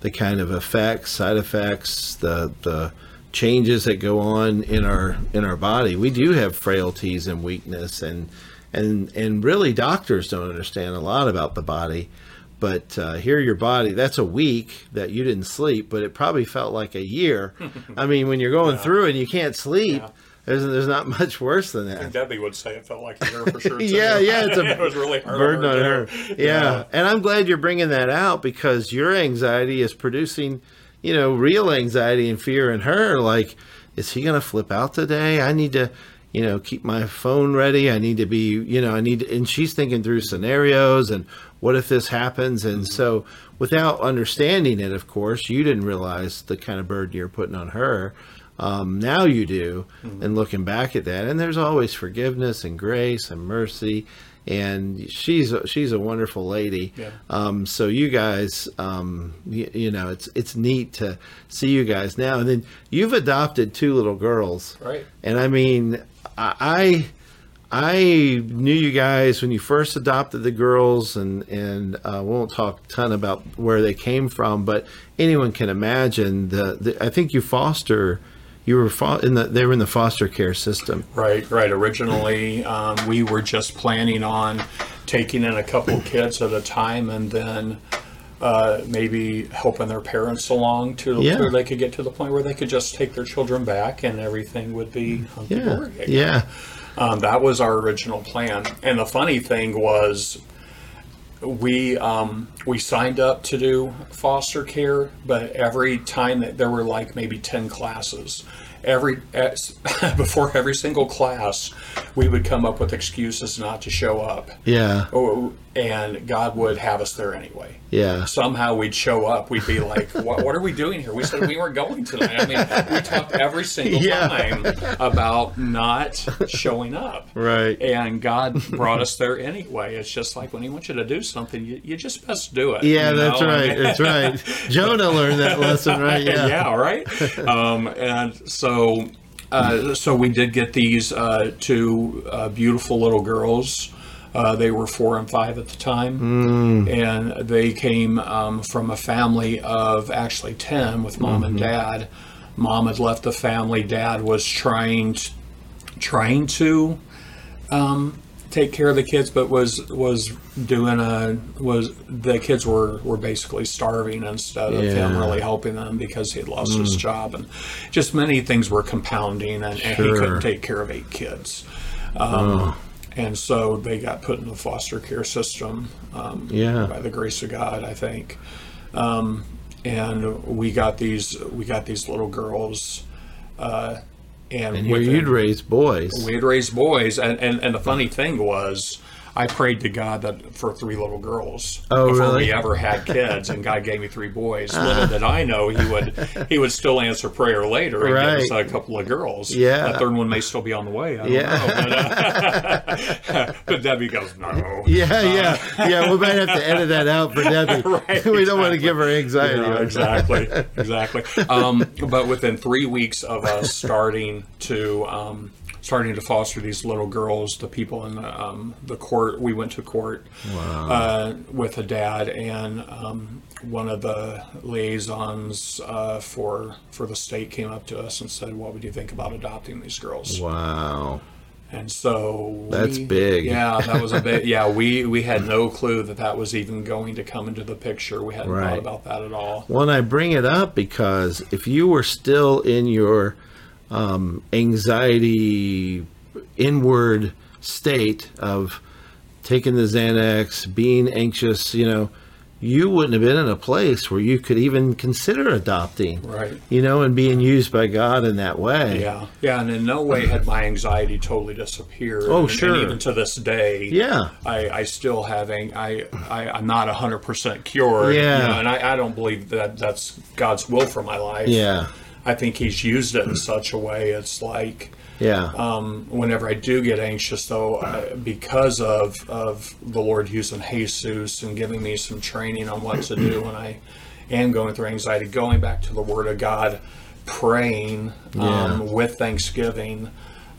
S1: the kind of effects, side effects, the the changes that go on in our in our body. We do have frailties and weakness, and and and really doctors don't understand a lot about the body. But uh, here, your body, that's a week that you didn't sleep, but it probably felt like a year. (laughs) I mean, when you're going through and you can't sleep,
S2: Yeah.
S1: there's there's not much worse than that.
S2: Debbie would say it felt like a year for sure. (laughs)
S1: Yeah, yeah, it's a (laughs)
S2: it was really hard
S1: burden on
S2: too.
S1: her. Yeah. and I'm glad you're bringing that out because your anxiety is producing, you know, real anxiety and fear in her. Like, is he going to flip out today? I need to, you know, keep my phone ready. I need to be, you know, I need, to, and she's thinking through scenarios and what if this happens, and so without understanding it, of course, you didn't realize the kind of burden you're putting on her. Um, now you do, and looking back at that, and there's always forgiveness and grace and mercy, and she's a, she's a wonderful lady.
S2: Yeah.
S1: Um, so you guys, um, you, you know, it's it's neat to see you guys now, and then you've adopted two little girls,
S2: Right.
S1: And I mean, I I knew you guys when you first adopted the girls, and and uh, won't talk a ton about where they came from, but anyone can imagine the, the I think you foster. You were fo- in the. They were in the foster care system.
S2: Right, right. Originally, um, we were just planning on taking in a couple kids at a time, and then uh, maybe helping their parents along to
S1: Yeah.
S2: where they could get to the point where they could just take their children back, and everything would be hunky
S1: Yeah, yeah,
S2: Um, that was our original plan. And the funny thing was, we um, we signed up to do foster care, but every time that there were like maybe ten classes, every (laughs) before every single class, we would come up with excuses not to show up.
S1: yeah,
S2: Oh, and God would have us there anyway.
S1: yeah.
S2: Somehow we'd show up. We'd be like, what, "What are we doing here?" We said we weren't going tonight. I mean, we talked every single
S1: Yeah.
S2: time about not showing up.
S1: Right.
S2: And God brought us there anyway. It's just like when He wants you to do something, you, you just best do it.
S1: Yeah,
S2: you
S1: that's
S2: know? I
S1: right. That's right. (laughs) Jonah learned that lesson, right? (laughs) Yeah.
S2: yeah, right. Um, and so, uh, so we did get these uh, two uh, beautiful little girls. Uh, they were four and five at the time, and they came um, from a family of actually ten with mom and dad. Mom had left the family. Dad was trying, t- trying to um, take care of the kids, but was was doing a was the kids were were basically starving instead of him really helping them because he had lost his job. And just many things were compounding and, and he couldn't take care of eight kids. Um, And so they got put in the foster care system um,
S1: Yeah.
S2: by the grace of God, I think. Um, and we got these we got these little girls, uh, and,
S1: and you'd raise boys.
S2: we had raised boys, and, and, and the funny thing was, I prayed to God that for three little girls
S1: Oh,
S2: before
S1: really?
S2: we ever had kids, and God gave me three boys. (laughs) Little did I know He would He would still answer prayer later and give us a couple of girls.
S1: Yeah.
S2: that third one may still be on the way. I don't
S1: Yeah.
S2: know. But, uh, (laughs) (laughs) but Debbie goes, no.
S1: Yeah, yeah, yeah. We might have to edit that out for Debbie.
S2: Right,
S1: we don't want to give her anxiety.
S2: Yeah, exactly, exactly. Um, but within three weeks of us starting to um, starting to foster these little girls, the people in the um, the court, we went to court uh, with a dad and um, one of the liaisons uh, for for the state came up to us and said, "What would you think about adopting these girls?"
S1: Wow.
S2: And so
S1: That's
S2: we-
S1: big.
S2: Yeah, that was a bit. (laughs) Yeah, we we had no clue that that was even going to come into the picture. We hadn't
S1: Right.
S2: thought about that at all.
S1: Well, and I bring it up because if you were still in your um, anxiety inward state of taking the Xanax, being anxious, you know, you wouldn't have been in a place where you could even consider adopting,
S2: Right.
S1: you know, and being used by God in that way.
S2: Yeah, yeah, and in no way had my anxiety totally disappeared.
S1: Oh,
S2: And-
S1: sure.
S2: And even to this day,
S1: Yeah.
S2: I, I still having I, I I'm not hundred percent cured. you
S1: Yeah.
S2: know, and I, I don't believe that that's God's will for my life.
S1: Yeah.
S2: I think He's used it in such a way. It's like
S1: Yeah.
S2: um, whenever I do get anxious, though, I, because of of the Lord using Jesus and giving me some training on what to do when I am going through anxiety, going back to the Word of God, praying um, with Thanksgiving,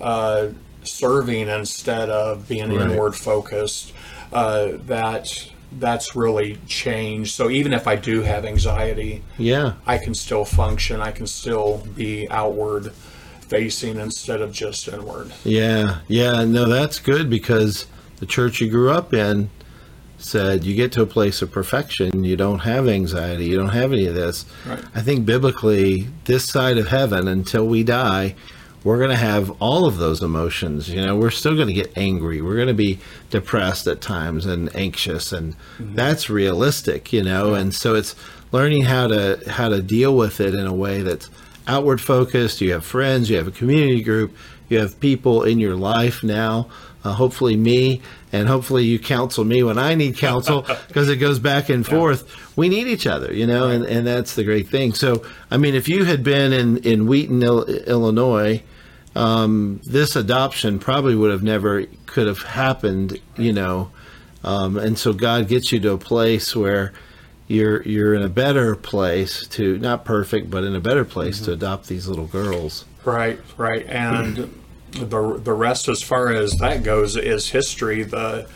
S2: uh, serving instead of being
S1: Right.
S2: inward focused. Uh, that that's really changed. So even if I do have anxiety,
S1: yeah.
S2: I can still function. I can still be outward facing instead of just inward.
S1: Yeah, yeah, no, that's good because the church you grew up in said you get to a place of perfection, you don't have anxiety, you don't have any of this.
S2: Right.
S1: I think biblically, this side of heaven, until we die, we're going to have all of those emotions. You know, we're still going to get angry. We're going to be depressed at times and anxious, and mm-hmm. that's realistic. You know, yeah. and so it's learning how to how to deal with it in a way that's outward focused. You have friends, you have a community group, you have people in your life now. Uh, hopefully, me, and hopefully you counsel me when I need counsel (laughs) because it goes back and forth. Yeah. We need each other, you know, and, and that's the great thing. So, I mean, if you had been in in Wheaton, Illinois, um, this adoption probably would have never could have happened, you know. Um, and so God gets you to a place where you're you're in a better place to not perfect, but in a better place mm-hmm. to adopt these little girls.
S2: Right, right, and the the rest, as far as that goes, is history. The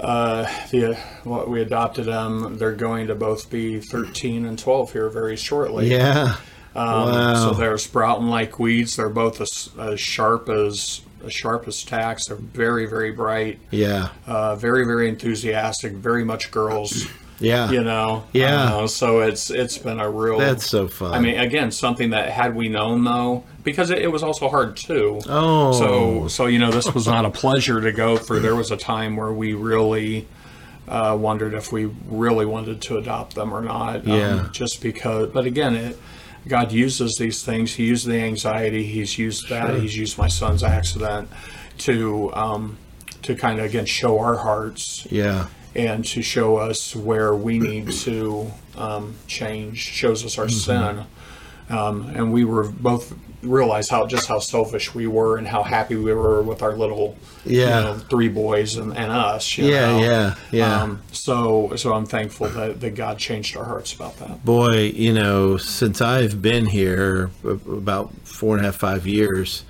S2: uh, the what we adopted them, they're going to both be 13 and 12 here very shortly.
S1: Yeah.
S2: Um, wow. So they're sprouting like weeds. They're both as, as sharp as as sharp as tacks. They're very very bright.
S1: Yeah.
S2: Uh, very very enthusiastic. Very much girls.
S1: Yeah.
S2: You know.
S1: Yeah.
S2: Uh, so it's it's been a real.
S1: That's so fun.
S2: I mean, again, something that had we known though, because it, it was also hard too.
S1: Oh.
S2: So so you know this was not a pleasure to go through. There was a time where we really. Uh, wondered if we really wanted to adopt them or not.
S1: Um, yeah.
S2: just because, but again, it, God uses these things. He used the anxiety. He's used that. Sure. He's used my son's accident to um, to kind of again show our hearts.
S1: Yeah
S2: and to show us where we need to um, change, shows us our mm-hmm. sin. Um, and we were both realized how just how selfish we were and how happy we were with our little
S1: yeah you
S2: know, three boys and, and us
S1: yeah
S2: know?
S1: yeah yeah um,
S2: so so i'm thankful that, that god changed our hearts about that
S1: boy you know since i've been here about four and a half five years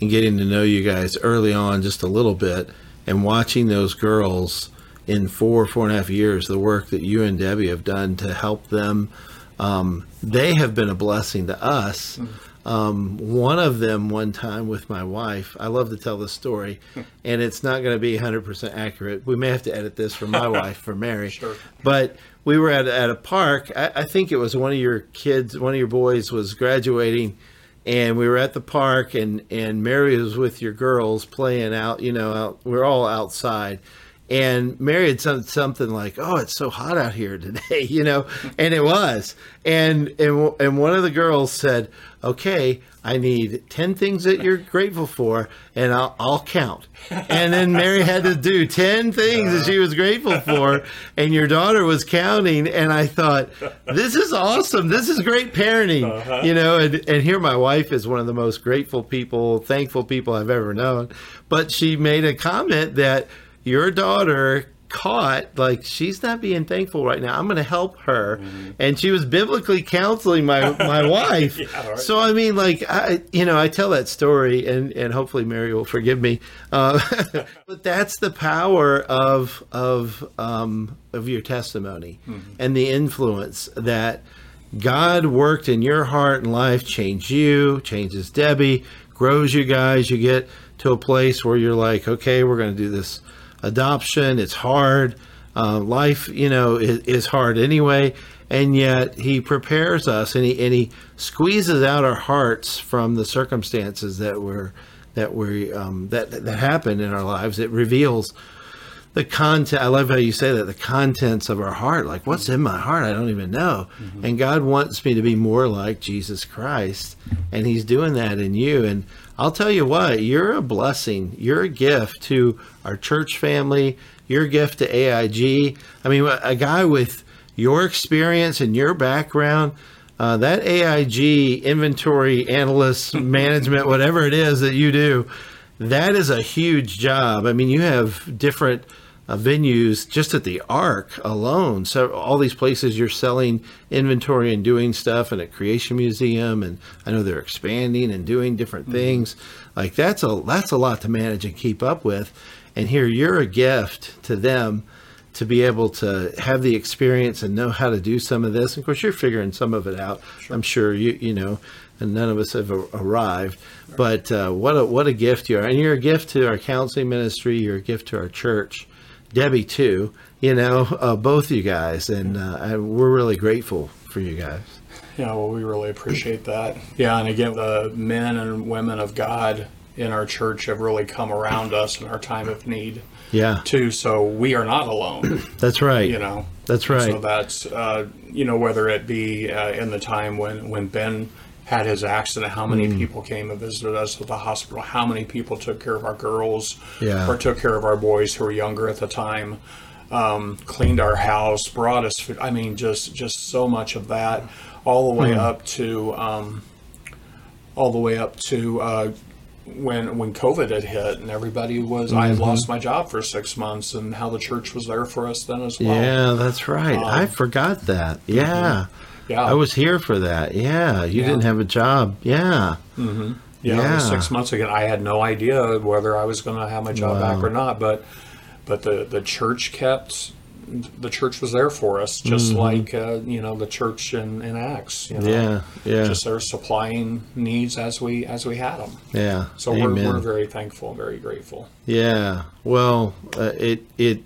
S1: and getting to know you guys early on just a little bit and watching those girls in four, four and a half years, the work that you and Debbie have done to help them. Um, they have been a blessing to us. Um, one of them, one time with my wife, I love to tell the story, (laughs) and it's not going to be 100% accurate. We may have to edit this for my wife, for Mary. (laughs)
S2: Sure.
S1: But we were at, at a park. I, I think it was one of your kids, one of your boys was graduating and we were at the park and and Mary was with your girls playing out you know out, we're all outside and Mary had said something like, "Oh, it's so hot out here today," (laughs) you know, and it was. And and and one of the girls said, "Okay, I need ten things that you're grateful for, and I'll I'll count." And then Mary had to do ten things that she was grateful for, and your daughter was counting. And I thought, "This is awesome. This is great parenting," uh-huh. you know. And and here my wife is one of the most grateful people, thankful people I've ever known. But she made a comment that your daughter caught like she's not being thankful right now i'm going to help her mm-hmm. and she was biblically counseling my (laughs) my wife yeah, right. so i mean like i you know i tell that story and and hopefully mary will forgive me uh, (laughs) but that's the power of of um of your testimony mm-hmm. and the influence that god worked in your heart and life changed you changes debbie grows you guys you get to a place where you're like okay we're going to do this adoption. It's hard. Uh, life, you know, is, is, hard anyway. And yet he prepares us and he, and he squeezes out our hearts from the circumstances that were that we um, that that happen in our lives. It reveals the content. I love how you say that the contents of our heart. Like what's in my heart, I don't even know. Mm-hmm. And God wants me to be more like Jesus Christ, and He's doing that in you. And I'll tell you what, you're a blessing. You're a gift to our church family. You're gift to AIG. I mean, a guy with your experience and your background, uh, that AIG inventory analyst (laughs) management, whatever it is that you do, that is a huge job. I mean, you have different uh, venues just at the Ark alone. So all these places you're selling inventory and doing stuff, and at Creation Museum, and I know they're expanding and doing different mm-hmm. things. Like that's a that's a lot to manage and keep up with. And here you're a gift to them to be able to have the experience and know how to do some of this. Of course, you're figuring some of it out. Sure. I'm sure you you know, and none of us have arrived. But uh, what a what a gift you are, and you're a gift to our counseling ministry. You're a gift to our church. Debbie too. You know, uh, both you guys, and uh, we're really grateful for you guys.
S2: Yeah, well, we really appreciate that. Yeah, and again, the men and women of God in our church have really come around us in our time of need
S1: Yeah,
S2: too. So we are not alone. (clears throat)
S1: that's right.
S2: You know,
S1: That's right.
S2: So that's uh, you know whether it be uh, in the time when when Ben had his accident, how many
S1: Mm.
S2: people came and visited us at the hospital, how many people took care of our girls,
S1: Yeah.
S2: or took care of our boys who were younger at the time, um, cleaned our house, brought us food. I mean, just just so much of that, all the way
S1: Hmm.
S2: up to um, all the way up to. Uh, when when COVID had hit and everybody was, I
S1: Mm-hmm.
S2: had lost my job for six months, and how the church was there for us then as well.
S1: Yeah, that's right. I um, forgot that. Mm-hmm. Yeah.
S2: Yeah.
S1: I was here for that. Yeah. You
S2: Yeah.
S1: didn't have a job. Yeah. Mm-hmm.
S2: Yeah, it was
S1: Yeah.
S2: six months ago. I had no idea whether I was going to have my job back or not, but but the the church kept the church was there for us, just like uh, you know the church in, in Acts. You know?
S1: Yeah. Yeah.
S2: just there supplying needs as we as we had them.
S1: yeah.
S2: So we're, we're very thankful, very grateful.
S1: Yeah. Well, uh, it it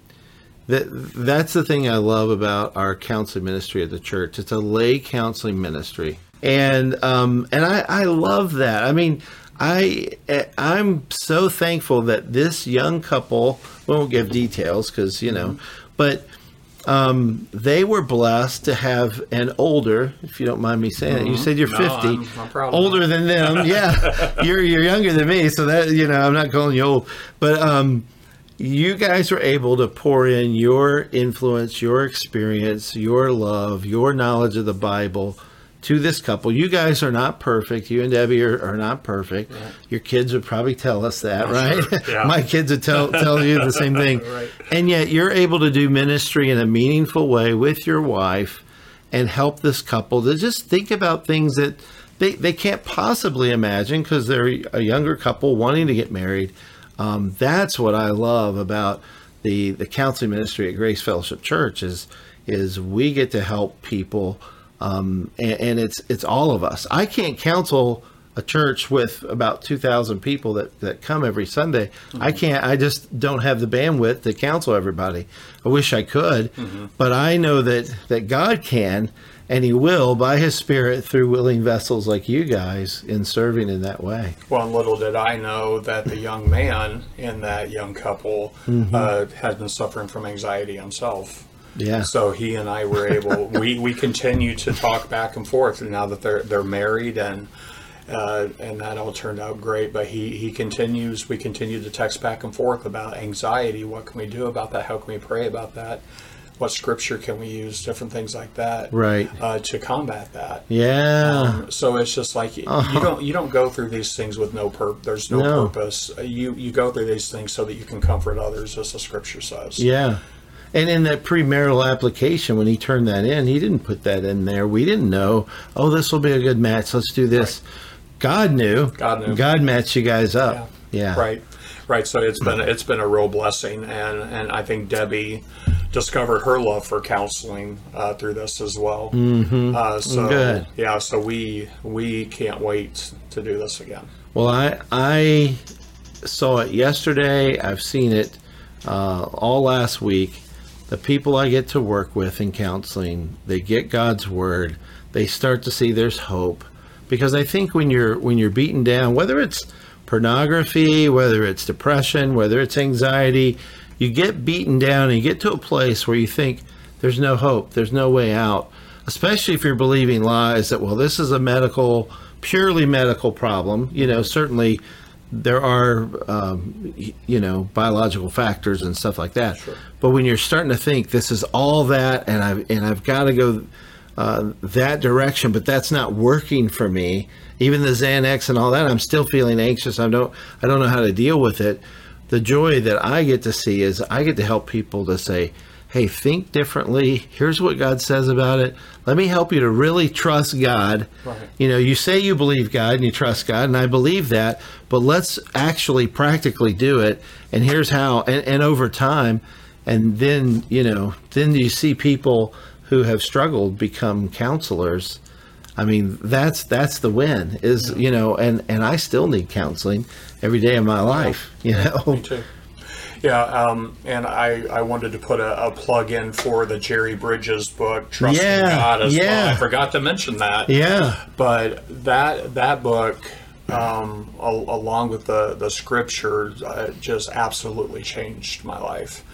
S1: that that's the thing I love about our counseling ministry at the church. It's a lay counseling ministry, and um and I I love that. I mean. I eh, I'm so thankful that this young couple we won't give details because you know, but um, they were blessed to have an older, if you don't mind me saying it. You said you're
S2: No,
S1: 50,
S2: I'm- I'm
S1: older than them. (laughs) Yeah, you're you're younger than me, so that you know I'm not calling you old, but um, you guys were able to pour in your influence, your experience, your love, your knowledge of the Bible to this couple. You guys are not perfect. You and Debbie are, are not perfect. Your kids would probably tell us that, right? (laughs)
S2: Yeah.
S1: My kids would tell tell you the same thing. (laughs)
S2: Right.
S1: And yet you're able to do ministry in a meaningful way with your wife and help this couple to just think about things that they, they can't possibly imagine because they're a younger couple wanting to get married. Um, that's what I love about the, the counseling ministry at Grace Fellowship Church is is we get to help people um, and, and it's it's all of us. I can't counsel a church with about 2,000 people that, that come every Sunday. I can't, I just don't have the bandwidth to counsel everybody. I wish I could, but I know that, that God can and He will by His Spirit through willing vessels like you guys in serving in that way.
S2: Well, little did I know that the young man in that young couple
S1: Mm-hmm.
S2: uh, had been suffering from anxiety himself.
S1: Yeah.
S2: So he and I were able. (laughs) we we continue to talk back and forth and now that they're they're married and. Uh, and that all turned out great, but he, he continues. We continue to text back and forth about anxiety. What can we do about that? How can we pray about that? What scripture can we use? Different things like that,
S1: Right.
S2: Uh, to combat that.
S1: Yeah.
S2: So it's just like you don't you don't go through these things with no pur. There's no,
S1: No.
S2: purpose. You you go through these things so that you can comfort others, as the scripture says.
S1: Yeah. And in that premarital application, when he turned that in, he didn't put that in there. We didn't know, oh, this will be a good match. Let's do this. God knew.
S2: God knew.
S1: God matched you guys up. Yeah.
S2: Right. Right. So it's been it's been a real blessing, and and I think Debbie discovered her love for counseling uh, through this as well. Mm-hmm. Uh, so
S1: Good.
S2: yeah. So we we can't wait to do this again.
S1: Well, I I saw it yesterday. I've seen it uh, all last week. The people I get to work with in counseling, they get God's word. They start to see there's hope, because I think when you're when you're beaten down, whether it's pornography, whether it's depression, whether it's anxiety, you get beaten down and you get to a place where you think there's no hope, there's no way out. Especially if you're believing lies that well, this is a medical, purely medical problem. You know, certainly there are um, you know biological factors and stuff like that. But when you're starting to think this is all that, and I've and I've got to go uh, that direction, but that's not working for me. Even the Xanax and all that, I'm still feeling anxious. I don't I don't know how to deal with it. The joy that I get to see is I get to help people to say, "Hey, think differently. Here's what God says about it. Let me help you to really trust God."
S2: Right.
S1: You know, you say you believe God and you trust God, and I believe that, but let's actually practically do it. And here's how. And, and over time, and then you know, then you see people who have struggled become counselors. I mean, that's that's the win. Is you know, and and I still need counseling every day of my life. You know,
S2: Me too. Yeah, um, and I, I wanted to put a, a plug in for the Jerry Bridges book, Trusting
S1: Yeah,
S2: God as
S1: yeah.
S2: well. I forgot to mention that.
S1: Yeah.
S2: But that that book, um, al- along with the the scriptures, uh, just absolutely changed my life.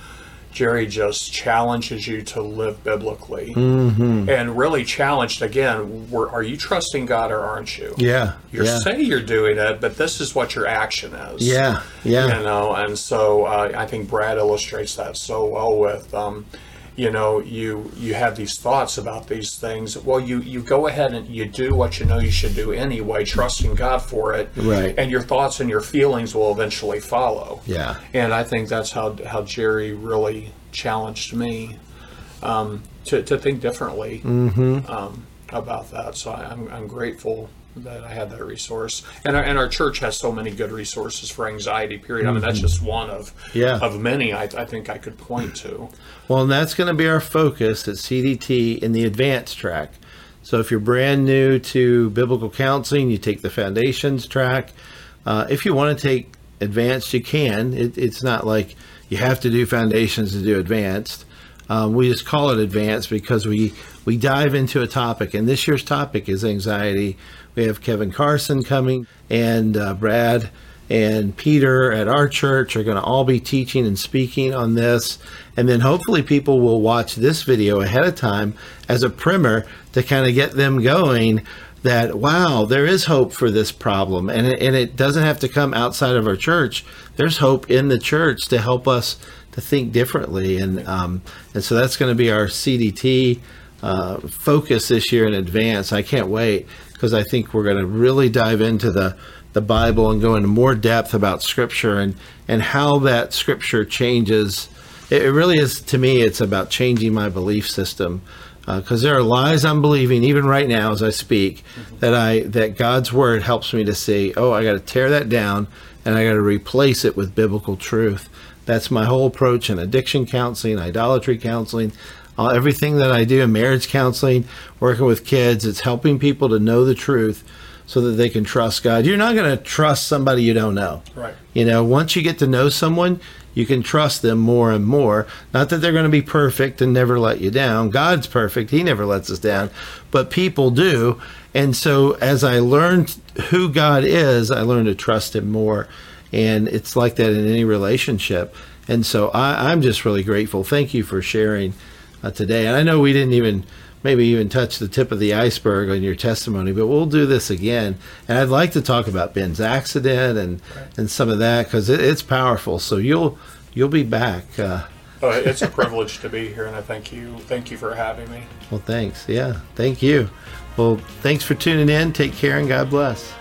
S2: Jerry just challenges you to live biblically,
S1: Mm-hmm.
S2: and really challenged again. Were, are you trusting God or aren't you?
S1: Yeah.
S2: You
S1: yeah.
S2: say you're doing it, but this is what your action is.
S1: Yeah. Yeah.
S2: You know, and so uh, I think Brad illustrates that so well with, um, you know, you you have these thoughts about these things. Well, you you go ahead and you do what you know you should do anyway, trusting God for it.
S1: Right.
S2: And your thoughts and your feelings will eventually follow.
S1: Yeah.
S2: And I think that's how how Jerry really challenged me um, to to think differently um, about that. So I, I'm I'm grateful that I had that resource, and our, and our church has so many good resources for anxiety. Period. I mean, that's just one of
S1: Yeah.
S2: of many I, I think I could point to.
S1: Well, and that's going to be our focus at CDT in the advanced track. So if you're brand new to biblical counseling, you take the foundations track. Uh, if you want to take advanced, you can. It, it's not like you have to do foundations to do advanced. Um, we just call it advanced because we we dive into a topic, and this year's topic is anxiety. We have Kevin Carson coming and uh, Brad and Peter at our church are going to all be teaching and speaking on this. And then hopefully people will watch this video ahead of time as a primer to kind of get them going that, wow, there is hope for this problem. And it, and it doesn't have to come outside of our church. There's hope in the church to help us to think differently. And, um, and so that's going to be our CDT uh, focus this year in advance. I can't wait because I think we're going to really dive into the the Bible and go into more depth about Scripture and and how that Scripture changes. It, it really is to me. It's about changing my belief system uh, because there are lies I'm believing even right now as I speak mm-hmm. that I that God's Word helps me to see. Oh, I got to tear that down and I got to replace it with biblical truth. That's my whole approach in addiction counseling, idolatry counseling, uh, everything that I do in marriage counseling, working with kids. It's helping people to know the truth so that they can trust God. You're not going to trust somebody you don't know.
S2: Right.
S1: You know, once you get to know someone, you can trust them more and more. Not that they're going to be perfect and never let you down. God's perfect. He never lets us down. But people do. And so as I learned who God is, I learned to trust him more. And it's like that in any relationship. And so I, I'm just really grateful. Thank you for sharing uh, today. And I know we didn't even maybe even touch the tip of the iceberg on your testimony, but we'll do this again. And I'd like to talk about Ben's accident and and some of that because it, it's powerful. So you'll you'll be back. Uh,
S2: Uh, it's a privilege to be here, and I thank you. Thank you for having me.
S1: well, thanks. Yeah, thank you. Well, thanks for tuning in. Take care and God bless.